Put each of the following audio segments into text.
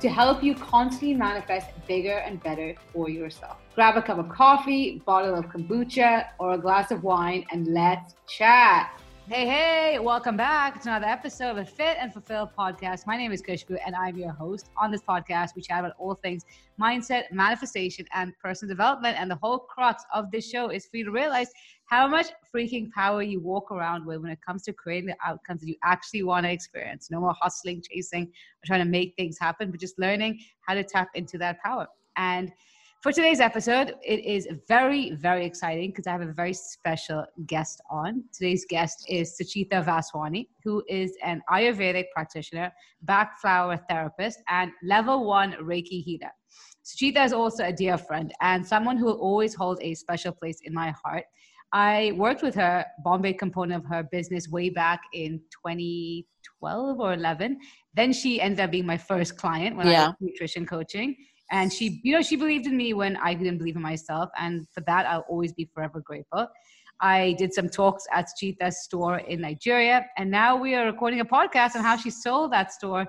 to help you constantly manifest bigger and better for yourself. Grab a cup of coffee, bottle of kombucha, or a glass of wine, and let's chat. Hey, hey, welcome back to another episode of the Fit and Fulfill podcast. My name is Khushbu and I'm your host. On this podcast, we chat about all things mindset, manifestation, and personal development. And the whole crux of this show is for you to realize how much freaking power you walk around with when it comes to creating the outcomes that you actually want to experience. No more hustling, chasing, or trying to make things happen, but just learning how to tap into that power. And for today's episode, it is very, very exciting because I have a very special guest on. Today's guest is Suchita Vaswani, who is an Ayurvedic practitioner, Bach flower therapist, and level one Reiki healer. Suchita is also a dear friend and someone who will always hold a special place in my heart. I worked with her Bombay component of her business way back in 2012 or 11. Then she ended up being my first client when yeah. I was nutrition coaching. And she you know she believed in me when i didn't believe in myself. And for that i'll always be forever grateful. I did some talks at Suchita's store in nigeria. And now we are recording a podcast on how she sold that store.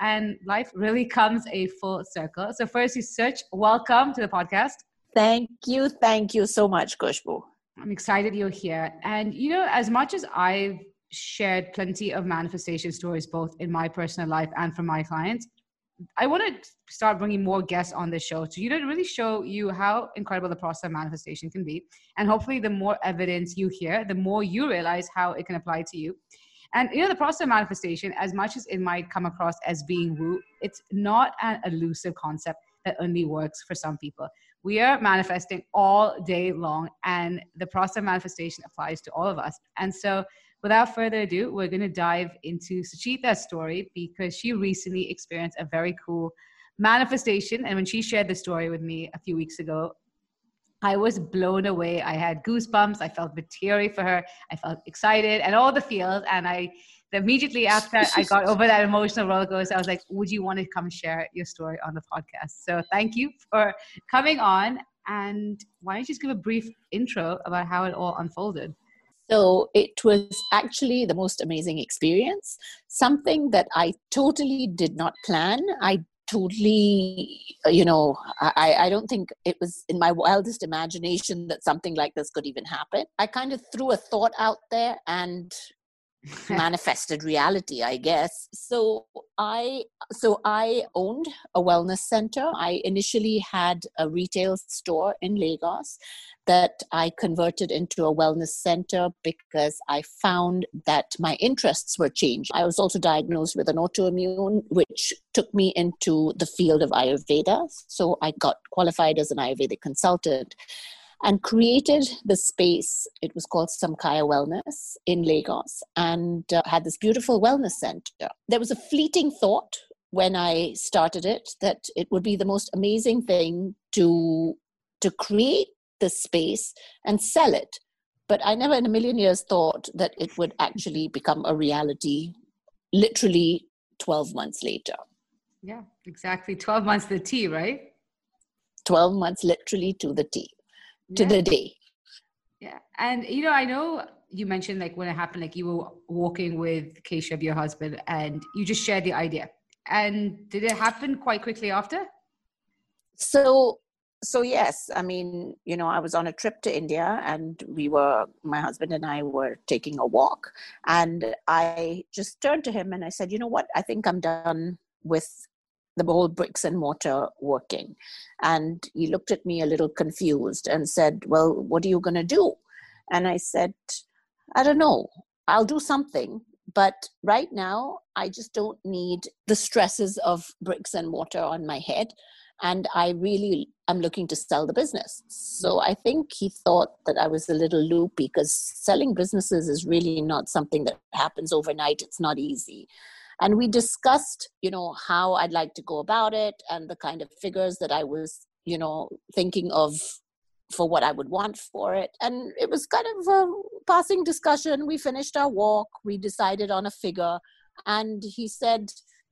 And life really comes a full circle. So first you search welcome to the podcast. Thank you. Thank you so much khushbu i'm excited you're here and you know as much as i've shared plenty of manifestation stories both in my personal life and from my clients I want to start bringing more guests on the show to you to really show you how incredible the process of manifestation can be. And hopefully, the more evidence you hear, the more you realize how it can apply to you. And you know, the process of manifestation, as much as it might come across as being woo, it's not an elusive concept that only works for some people. We are manifesting all day long, and the process of manifestation applies to all of us. And so without further ado, we're going to dive into Suchita's story because she recently experienced a very cool manifestation. And when she shared the story with me a few weeks ago, I was blown away. I had goosebumps. I felt a bit teary for her. I felt excited and all the feels. And I immediately after I got over that emotional roller coaster, I was like, would you want to come share your story on the podcast? So thank you for coming on. And why don't you just give a brief intro about how it all unfolded? So it was actually the most amazing experience, something that I totally did not plan. I totally, you know, I, I don't think it was in my wildest imagination that something like this could even happen. I kind of threw a thought out there and manifested reality i guess. So i so i owned a wellness center. I initially had a retail store in lagos that i converted into a wellness center because i found that my interests were changed. I was also diagnosed with an autoimmune which took me into the field of ayurveda. So i got qualified as an ayurvedic consultant and created the space. It was called Samkhya Wellness in Lagos and uh, had this beautiful wellness center. There was a fleeting thought when I started it that it would be the most amazing thing to to create the space and sell it. But I never in a million years thought that it would actually become a reality literally 12 months later. Yeah, exactly. 12 months to the T, right? 12 months literally to the T to yeah. the day. Yeah. And, you know, I know you mentioned like when it happened, like you were walking with Keshav, your husband, and you just shared the idea. And did it happen quite quickly after? So, so yes, I mean, you know, I was on a trip to India and we were, my husband and I were taking a walk. And I just turned to him and I said, you know what, I think I'm done with the whole bricks and mortar working. And he looked at me a little confused and said, Well, what are you going to do? And I said, I don't know. I'll do something. But right now, I just don't need the stresses of bricks and mortar on my head. And I really am looking to sell the business. So mm. I think he thought that I was a little loopy because selling businesses is really not something that happens overnight. It's not easy and we discussed you know how i'd like to go about it and the kind of figures that i was you know thinking of for what I would want for it. And it was kind of a passing discussion. We finished our walk, we decided on a figure, and he said,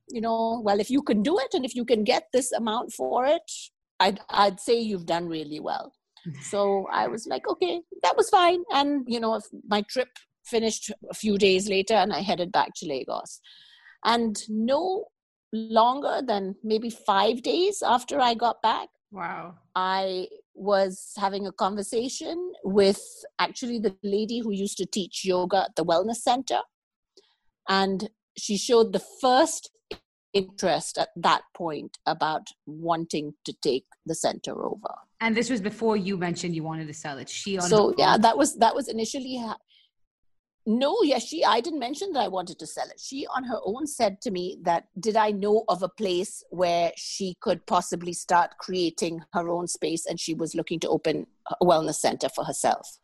you know, well, if you can do it and if you can get this amount for it, I'd, I'd say you've done really well. Mm-hmm. So I was like, okay, that was fine. And, you know, my trip finished a few days later and I headed back to Lagos. And no longer than maybe five days after I got back, wow, I was having a conversation with actually the lady who used to teach yoga at the wellness center. And she showed the first interest at that point about wanting to take the center over. And this was before you mentioned you wanted to sell it. She so yeah, that was that was initially no, yes, she, I didn't mention that I wanted to sell it. She on her own said to me that did I know of a place where she could possibly start creating her own space and she was looking to open a wellness center for herself.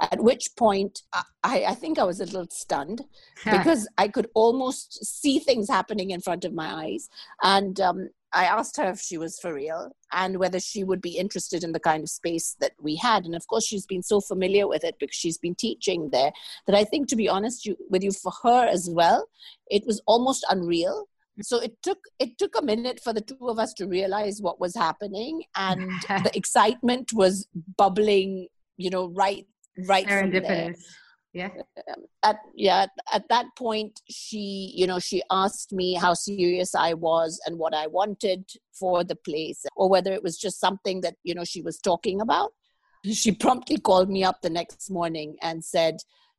At which point, I, I think I was a little stunned because I could almost see things happening in front of my eyes. And um, I asked her if she was for real and whether she would be interested in the kind of space that we had. And of course, she's been so familiar with it because she's been teaching there that I think, to be honest you, with you, for her as well, it was almost unreal. So it took it took a minute for the two of us to realize what was happening, and the excitement was bubbling, you know, right right from there yeah. At yeah at that point she you know she asked me how serious i was and what i wanted for the place or whether it was just something that you know she was talking about. She promptly called me up the next morning and said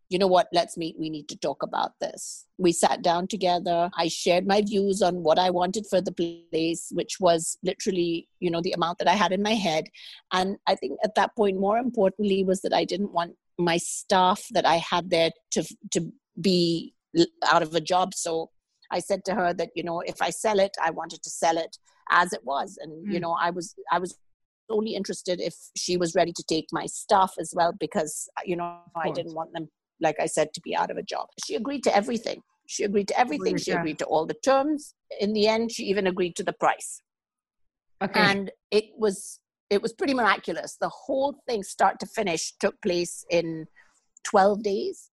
you know what? Let's meet. We need to talk about this. We sat down together. I shared my views on what i wanted for the place which was literally you know the amount that i had in my head. And i think at that point more importantly was that i didn't want my staff that I had there to to be out of a job. So I said to her that you know if I sell it, I wanted to sell it as it was, and mm. you know I was I was only interested if she was ready to take my stuff as well because you know I didn't want them like I said to be out of a job. She agreed to everything. She agreed to everything. She agreed to all the terms. In the end, she even agreed to the price. Okay. And it was it was pretty miraculous. The whole thing, start to finish, took place in 12 days.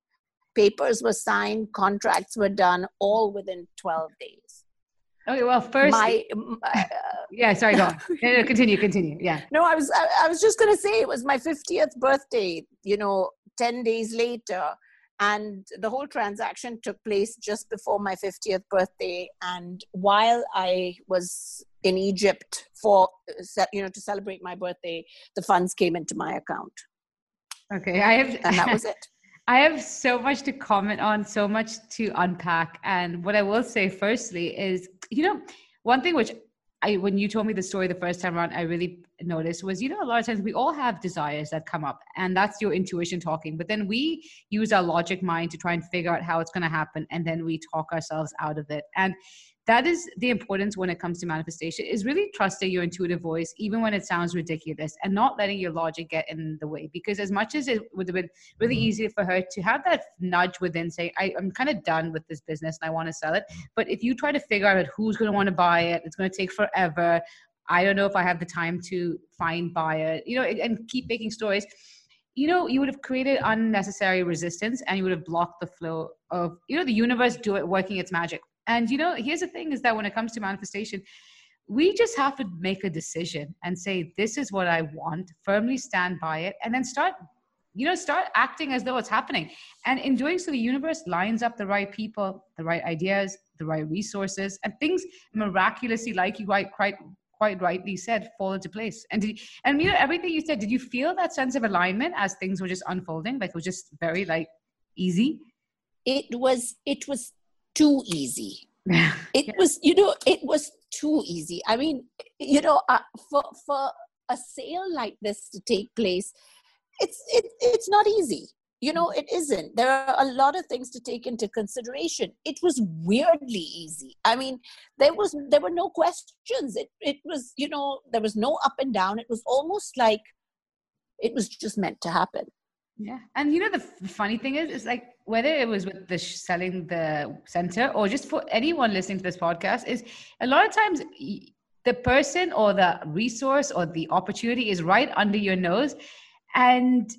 Papers were signed, contracts were done, all within 12 days. Okay, well, first, my, uh, yeah, sorry, go on. No, no, continue, continue. Yeah. No, I was, I, I was just going to say it was my 50th birthday, you know, 10 days later. And the whole transaction took place just before my 50th birthday. And while I was in Egypt for uh, you know to celebrate my birthday, the funds came into my account. Okay, I have, and that was it. I have so much to comment on, so much to unpack, and what I will say firstly is, you know, one thing which I when you told me the story the first time around, I really noticed was, you know, a lot of times we all have desires that come up, and that's your intuition talking. But then we use our logic mind to try and figure out how it's going to happen, and then we talk ourselves out of it. And that is the importance when it comes to manifestation is really trusting your intuitive voice even when it sounds ridiculous and not letting your logic get in the way. Because as much as it would have been really mm-hmm. easy for her to have that nudge within say I, am kind of done with this business and i want to sell it but if you try to figure out who's going to want to buy it it's going to take forever. I don't know if i have the time to find buyer you know and keep making stories. You know you would have created unnecessary resistance and you would have blocked the flow of you know the universe do it working its magic and you know, here's the thing is that when it comes to manifestation, we just have to make a decision and say, this is what I want, firmly stand by it, and then start, you know, start acting as though it's happening. And in doing so, the universe lines up the right people, the right ideas, the right resources, and things miraculously, like you quite quite quite rightly said, fall into place. And did, and you know, everything you said, did you feel that sense of alignment as things were just unfolding? Like it was just very like easy? It was it was too easy. it yeah. was, you know, it was too easy. I mean, you know, uh, for for a sale like this to take place, it's it, it's not easy. You know, it isn't. There are a lot of things to take into consideration. It was weirdly easy. I mean, there was there were no questions. It it was, you know, there was no up and down. It was almost like it was just meant to happen. Yeah. And you know, the, the funny thing is, is like whether it was with the sh- selling the center or just for anyone listening to this podcast, is a lot of times the person or the resource or the opportunity is right under your nose. And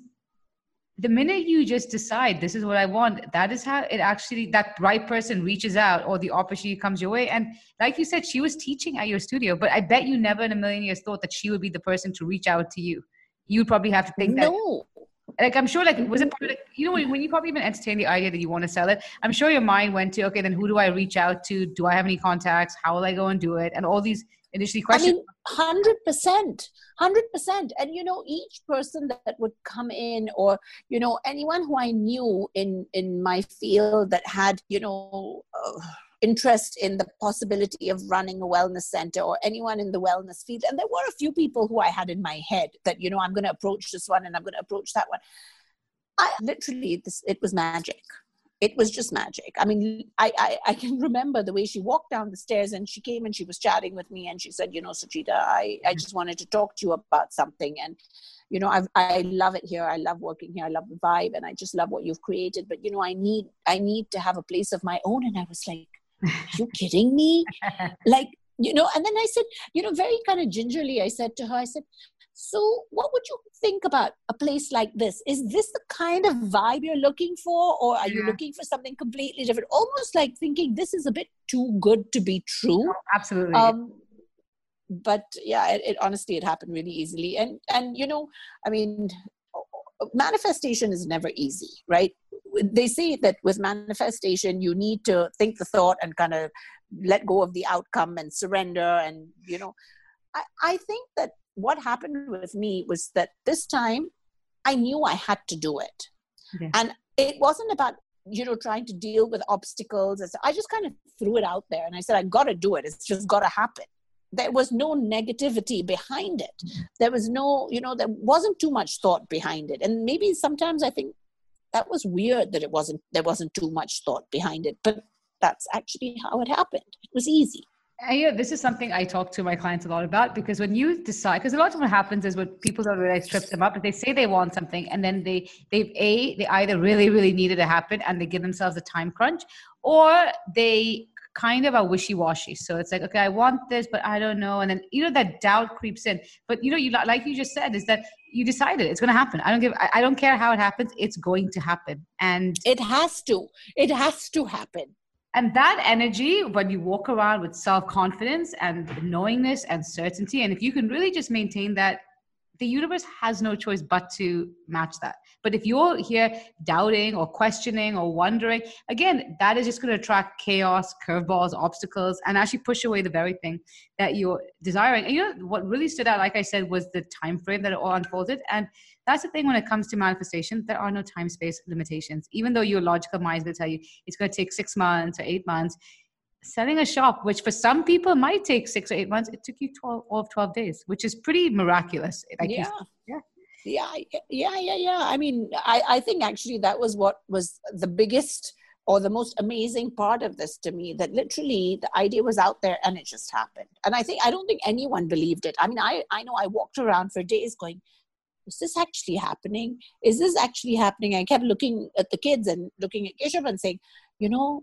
the minute you just decide this is what i want that is how it actually that right person reaches out or the opportunity comes your way. And like you said she was teaching at your studio but i bet you never in a million years thought that she would be the person to reach out to you. You'd probably have to think no. that like i'm sure like was it like, you know when, when you probably even entertain the idea that you want to sell it i'm sure your mind went to okay then who do i reach out to? Do i have any contacts? How will i go and do it? And all these initially questions. I mean, 100% 100% and you know each person that would come in or you know anyone who i knew in in my field that had you know uh, interest in the possibility of running a wellness center or anyone in the wellness field and there were a few people who i had in my head that you know i'm going to approach this one and i'm going to approach that one i literally this it was magic it was just magic. I mean, I, I, I, can remember the way she walked down the stairs and she came and she was chatting with me and she said, you know, Suchita, I, I just wanted to talk to you about something. And, you know, I, I love it here. I love working here. I love the vibe and I just love what you've created. But, you know, I need, I need to have a place of my own. And I was like, you kidding me? like, you know, and then I said, you know, very kind of gingerly, I said to her, I said, so, what would you think about a place like this? Is this the kind of vibe you're looking for, or are yeah. you looking for something completely different? Almost like thinking this is a bit too good to be true. Oh, absolutely. Um, but yeah, it, it honestly it happened really easily, and and you know, I mean, manifestation is never easy, right? They say that with manifestation, you need to think the thought and kind of let go of the outcome and surrender, and you know. I, I think that what happened with me was that this time I knew I had to do it. Okay. And it wasn't about, you know, trying to deal with obstacles. I just kind of threw it out there and I said, I got to do it. It's just got to happen. There was no negativity behind it. Mm-hmm. There was no, you know, there wasn't too much thought behind it. And maybe sometimes I think that was weird that it wasn't, there wasn't too much thought behind it. But that's actually how it happened. It was easy. And, this is something I talk to my clients a lot about because when you decide, because a lot of what happens is what people don't realize trips them up. But they say they want something and then they they a they either really really need it to happen and they give themselves a time crunch, or they kind of are wishy-washy. So it's like, okay, I want this, but I don't know, and then you know that doubt creeps in. But you know, you like you just said, is that you decided it's going to happen. I don't give. I, I don't care how it happens. It's going to happen, and it has to. It has to happen and that energy when you walk around with self-confidence and knowingness and certainty and if you can really just maintain that the universe has no choice but to match that but if you're here doubting or questioning or wondering again that is just going to attract chaos curveballs obstacles and actually push away the very thing that you're desiring. And you know what really stood out like i said was the time frame that it all unfolded. And that's the thing when it comes to manifestation there are no time space limitations. Even though your logical mind will tell you it's going to take six months or eight months selling a shop which for some people might take six or eight months it took you 12 of 12 days which is pretty miraculous. Like yeah. yeah yeah yeah yeah yeah i mean i i think actually that was what was the biggest or the most amazing part of this to me that literally the idea was out there and it just happened and i think i don't think anyone believed it i mean i i know i walked around for days going is this actually happening? Is this actually happening? I kept looking at the kids and looking at Keshav and saying, you know,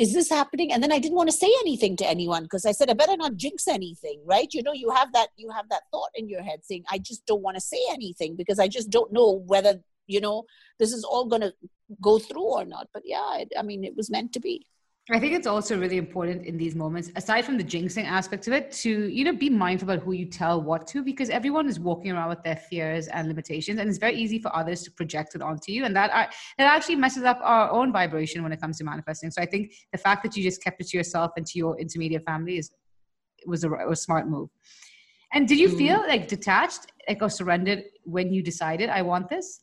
is this happening? And then I didn't want to say anything to anyone because I said, I better not jinx anything, right? You know, you have that, you have that thought in your head saying, I just don't want to say anything because I just don't know whether, you know, this is all going to go through or not. But yeah, it, I mean, it was meant to be. I think it's also really important in these moments, aside from the jinxing aspect of it, to you know be mindful about who you tell what to, because everyone is walking around with their fears and limitations, and it's very easy for others to project it onto you, and that are, that actually messes up our own vibration when it comes to manifesting. So I think the fact that you just kept it to yourself and to your intermediate family is was a, a smart move. And did you mm. feel like detached, like or surrendered when you decided I want this?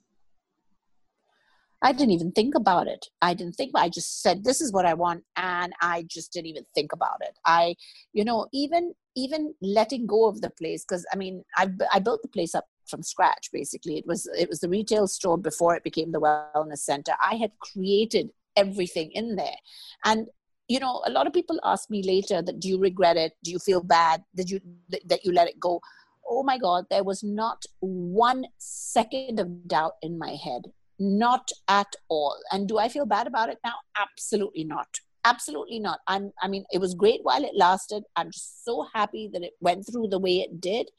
I didn't even think about it. I didn't think, I just said, this is what I want. And I just didn't even think about it. I, you know, even, even letting go of the place, because I mean, I, I built the place up from scratch, basically. It was, it was the retail store before it became the wellness center. I had created everything in there. And, you know, a lot of people ask me later that, do you regret it? Do you feel bad? Did you, that you let it go? Oh my God, there was not one second of doubt in my head not at all. And do I feel bad about it now? Absolutely not. absolutely not i'm i mean it was great while it lasted i'm just so happy that it went through the way it did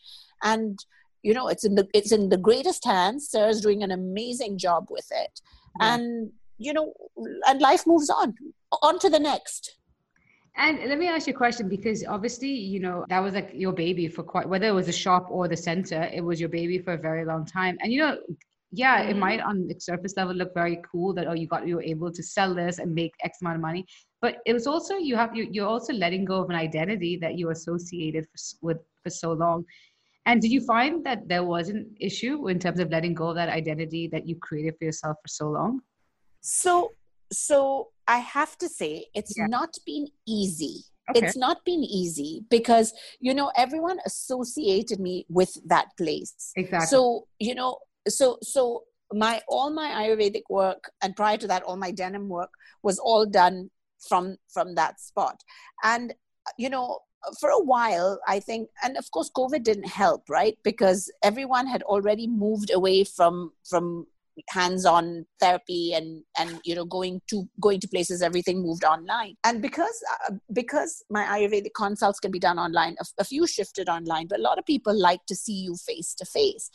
and you know it's in the it's in the greatest hands sarah's doing an amazing job with it yeah. and you know and life moves on on to the next and let me ask you a question because obviously, you know, that was like your baby for quite, whether it was the shop or the center, it was your baby for a very long time. And, you know, yeah, it mm-hmm. might on the surface level look very cool that, oh, you got, you're able to sell this and make X amount of money. But it was also, you have, you're also letting go of an identity that you associated for, with for so long. And did you find that there was an issue in terms of letting go of that identity that you created for yourself for so long? So so I have to say, it's yeah. not been easy. Okay. It's not been easy because, you know, everyone associated me with that place. Exactly. So, you know, so, so my, all my Ayurvedic work and prior to that, all my denim work was all done from, from that spot. And, you know, for a while, I think, and of course, COVID didn't help, right? Because everyone had already moved away from from hands-on therapy and and you know going to going to places everything moved online and because uh, because my ayurvedic consults can be done online a, a few shifted online but a lot of people like to see you face to face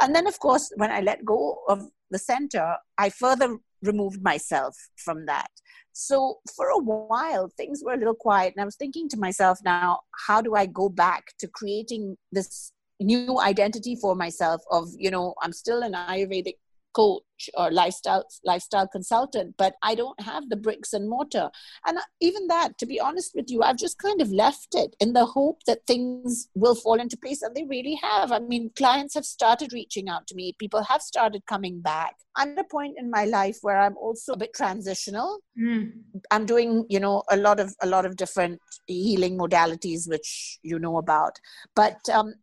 and then of course when i let go of the center i further removed myself from that. So for a while things were a little quiet and i was thinking to myself now how do i go back to creating this new identity for myself of you know i'm still an ayurvedic coach or lifestyle lifestyle consultant but i don't have the bricks and mortar. And even that to be honest with you i've just kind of left it in the hope that things will fall into place and they really have. I mean clients have started reaching out to me. People have started coming back. I'm at a point in my life where i'm also a bit transitional. Mm. i'm doing you know a lot of a lot of different healing modalities which you know about. But um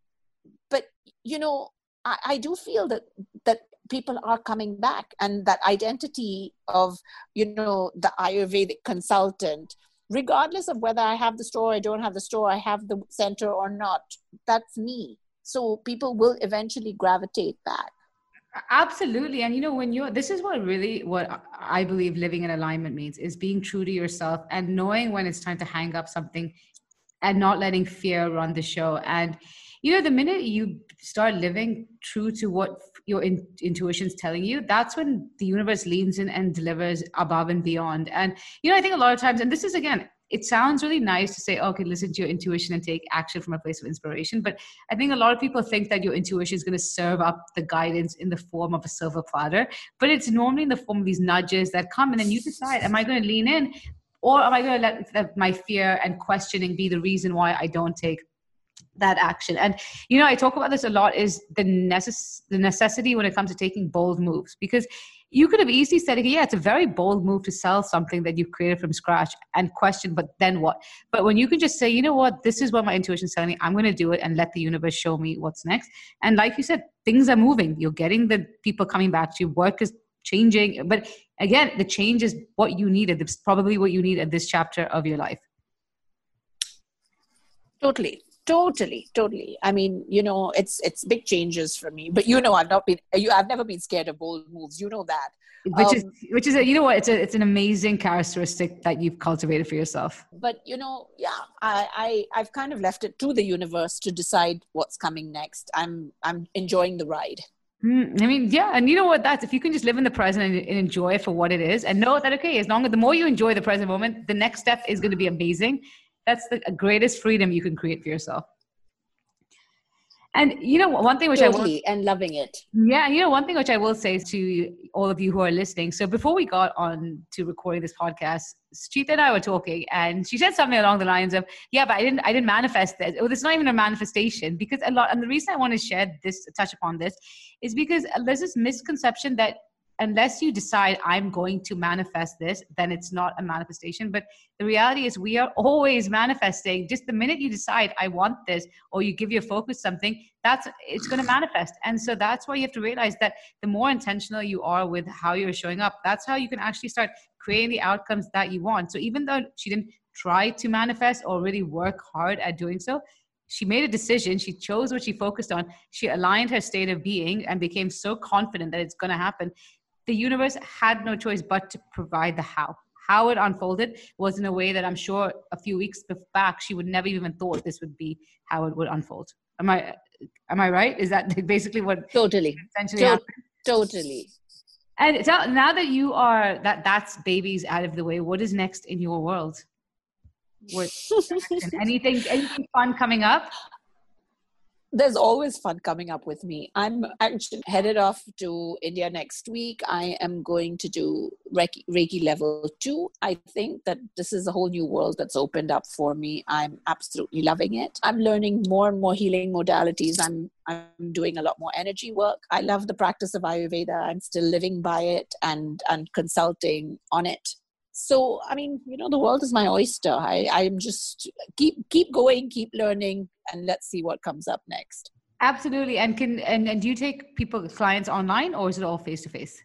but you know I, I do feel that that people are coming back. And that identity of you know the ayurvedic consultant regardless of whether i have the store i don't have the store i have the center or not that's me. So people will eventually gravitate back. Absolutely. And you know when you're this is what really what i believe living in alignment means is being true to yourself and knowing when it's time to hang up something and not letting fear run the show. And you know the minute you start living true to what your in, intuition's telling you that's when the universe leans in and delivers above and beyond. And you know i think a lot of times and this is again it sounds really nice to say okay listen to your intuition and take action from a place of inspiration. But i think a lot of people think that your intuition is going to serve up the guidance in the form of a silver platter but it's normally in the form of these nudges that come and then you decide am i going to lean in or am i going to let my fear and questioning be the reason why i don't take that action? And you know i talk about this a lot is the necess- the necessity when it comes to taking bold moves. Because you could have easily said yeah it's a very bold move to sell something that you've created from scratch and question but then what? But when you can just say you know what? This is what my intuition is telling me. I'm going to do it and let the universe show me what's next. And like you said things are moving. You're getting the people coming back to you. Work is changing but again the change is what you needed it's probably what you need at this chapter of your life. Totally totally totally. I mean you know it's it's big changes for me but you know i've not been you i've never been scared of bold moves you know that. Which um, is which is a, you know what it's a, it's an amazing characteristic that you've cultivated for yourself. But you know yeah I, I i've kind of left it to the universe to decide what's coming next. I'm i'm enjoying the ride Mm, I mean, yeah, and you know what? That's if you can just live in the present and, and enjoy for what it is, and know that okay, as long as the more you enjoy the present moment, the next step is going to be amazing, that's the greatest freedom you can create for yourself and you know one thing which totally, I will, and loving it. Yeah, you know one thing which I will say to all of you who are listening. So before we got on to recording this podcast, Street and I were talking, and she said something along the lines of, "Yeah, but I didn't, I didn't manifest this. Well, it's not even a manifestation because a lot. And the reason I want to share this, touch upon this, is because there's this misconception that unless you decide i'm going to manifest this then it's not a manifestation. But the reality is we are always manifesting. Just the minute you decide i want this or you give your focus something that's it's going to manifest. And so that's why you have to realize that the more intentional you are with how you're showing up that's how you can actually start creating the outcomes that you want. So even though she didn't try to manifest or really work hard at doing so she made a decision. She chose what she focused on. She aligned her state of being and became so confident that it's going to happen the universe had no choice but to provide the how how it unfolded was in a way that I'm sure a few weeks back she would never even thought this would be how it would unfold. Am I am I right? Is that basically what totally essentially to- happened? Totally. And so now that you are that that's babies out of the way, what is next in your world? What anything anything fun coming up? There's always fun coming up with me. I'm actually headed off to India next week. I am going to do Reiki, Reiki level two. I think that this is a whole new world that's opened up for me. I'm absolutely loving it. I'm learning more and more healing modalities. I'm I'm doing a lot more energy work. I love the practice of Ayurveda. I'm still living by it and and consulting on it so i mean you know the world is my oyster. I i'm just keep keep going keep learning and let's see what comes up next. Absolutely. And can and, and do you take people clients online or is it all face to face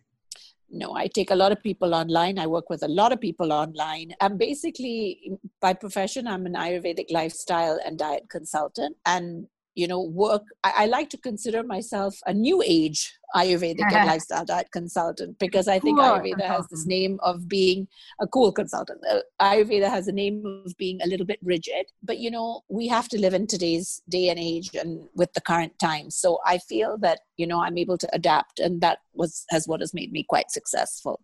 no i take a lot of people online. I work with a lot of people online. I'm basically by profession i'm an ayurvedic lifestyle and diet consultant. And you know work I, I, like to consider myself a new age ayurvedic and lifestyle diet consultant because i think cool. ayurveda has this name of being a cool consultant. Uh, ayurveda has a name of being a little bit rigid but you know we have to live in today's day and age and with the current times. So i feel that you know i'm able to adapt and that was has what has made me quite successful.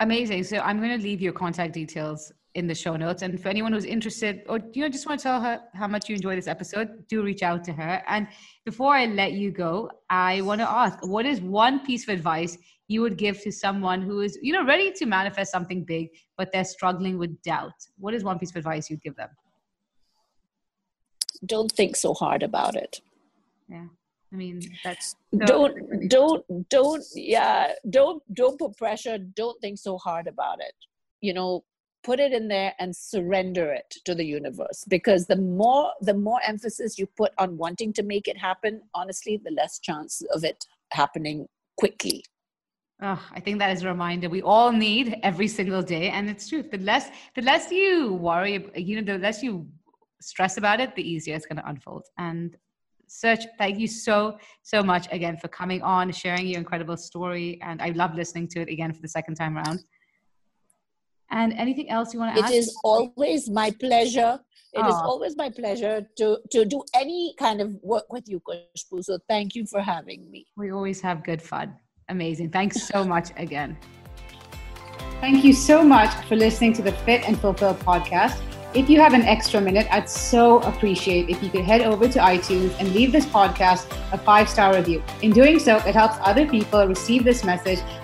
Amazing. So i'm going to leave your contact details in the show notes. And for anyone who's interested or you know just want to tell her how much you enjoy this episode, do reach out to her. And before I let you go, I want to ask, what is one piece of advice you would give to someone who is, you know, ready to manifest something big, but they're struggling with doubt? What is one piece of advice you'd give them? Don't think so hard about it. Yeah. I mean, that's so don't don't don't yeah don't don't put pressure. Don't think so hard about it. You know, put it in there and surrender it to the universe because the more the more emphasis you put on wanting to make it happen honestly the less chance of it happening quickly Oh, I think that is a reminder we all need every single day, and it's true. The less, the less you worry, you know, the less you stress about it, the easier it's going to unfold. And Search, thank you so so much again for coming on, sharing your incredible story, and I love listening to it again for the second time around. And anything else you want to add? It is always my pleasure. It is always my pleasure to, to do any kind of work with you, Khushbu. So thank you for having me. We always have good fun. Amazing. Thanks so much again. Thank you so much for listening to the Fit and Fulfill podcast. If you have an extra minute, I'd so appreciate if you could head over to iTunes and leave this podcast a five star review. In doing so, it helps other people receive this message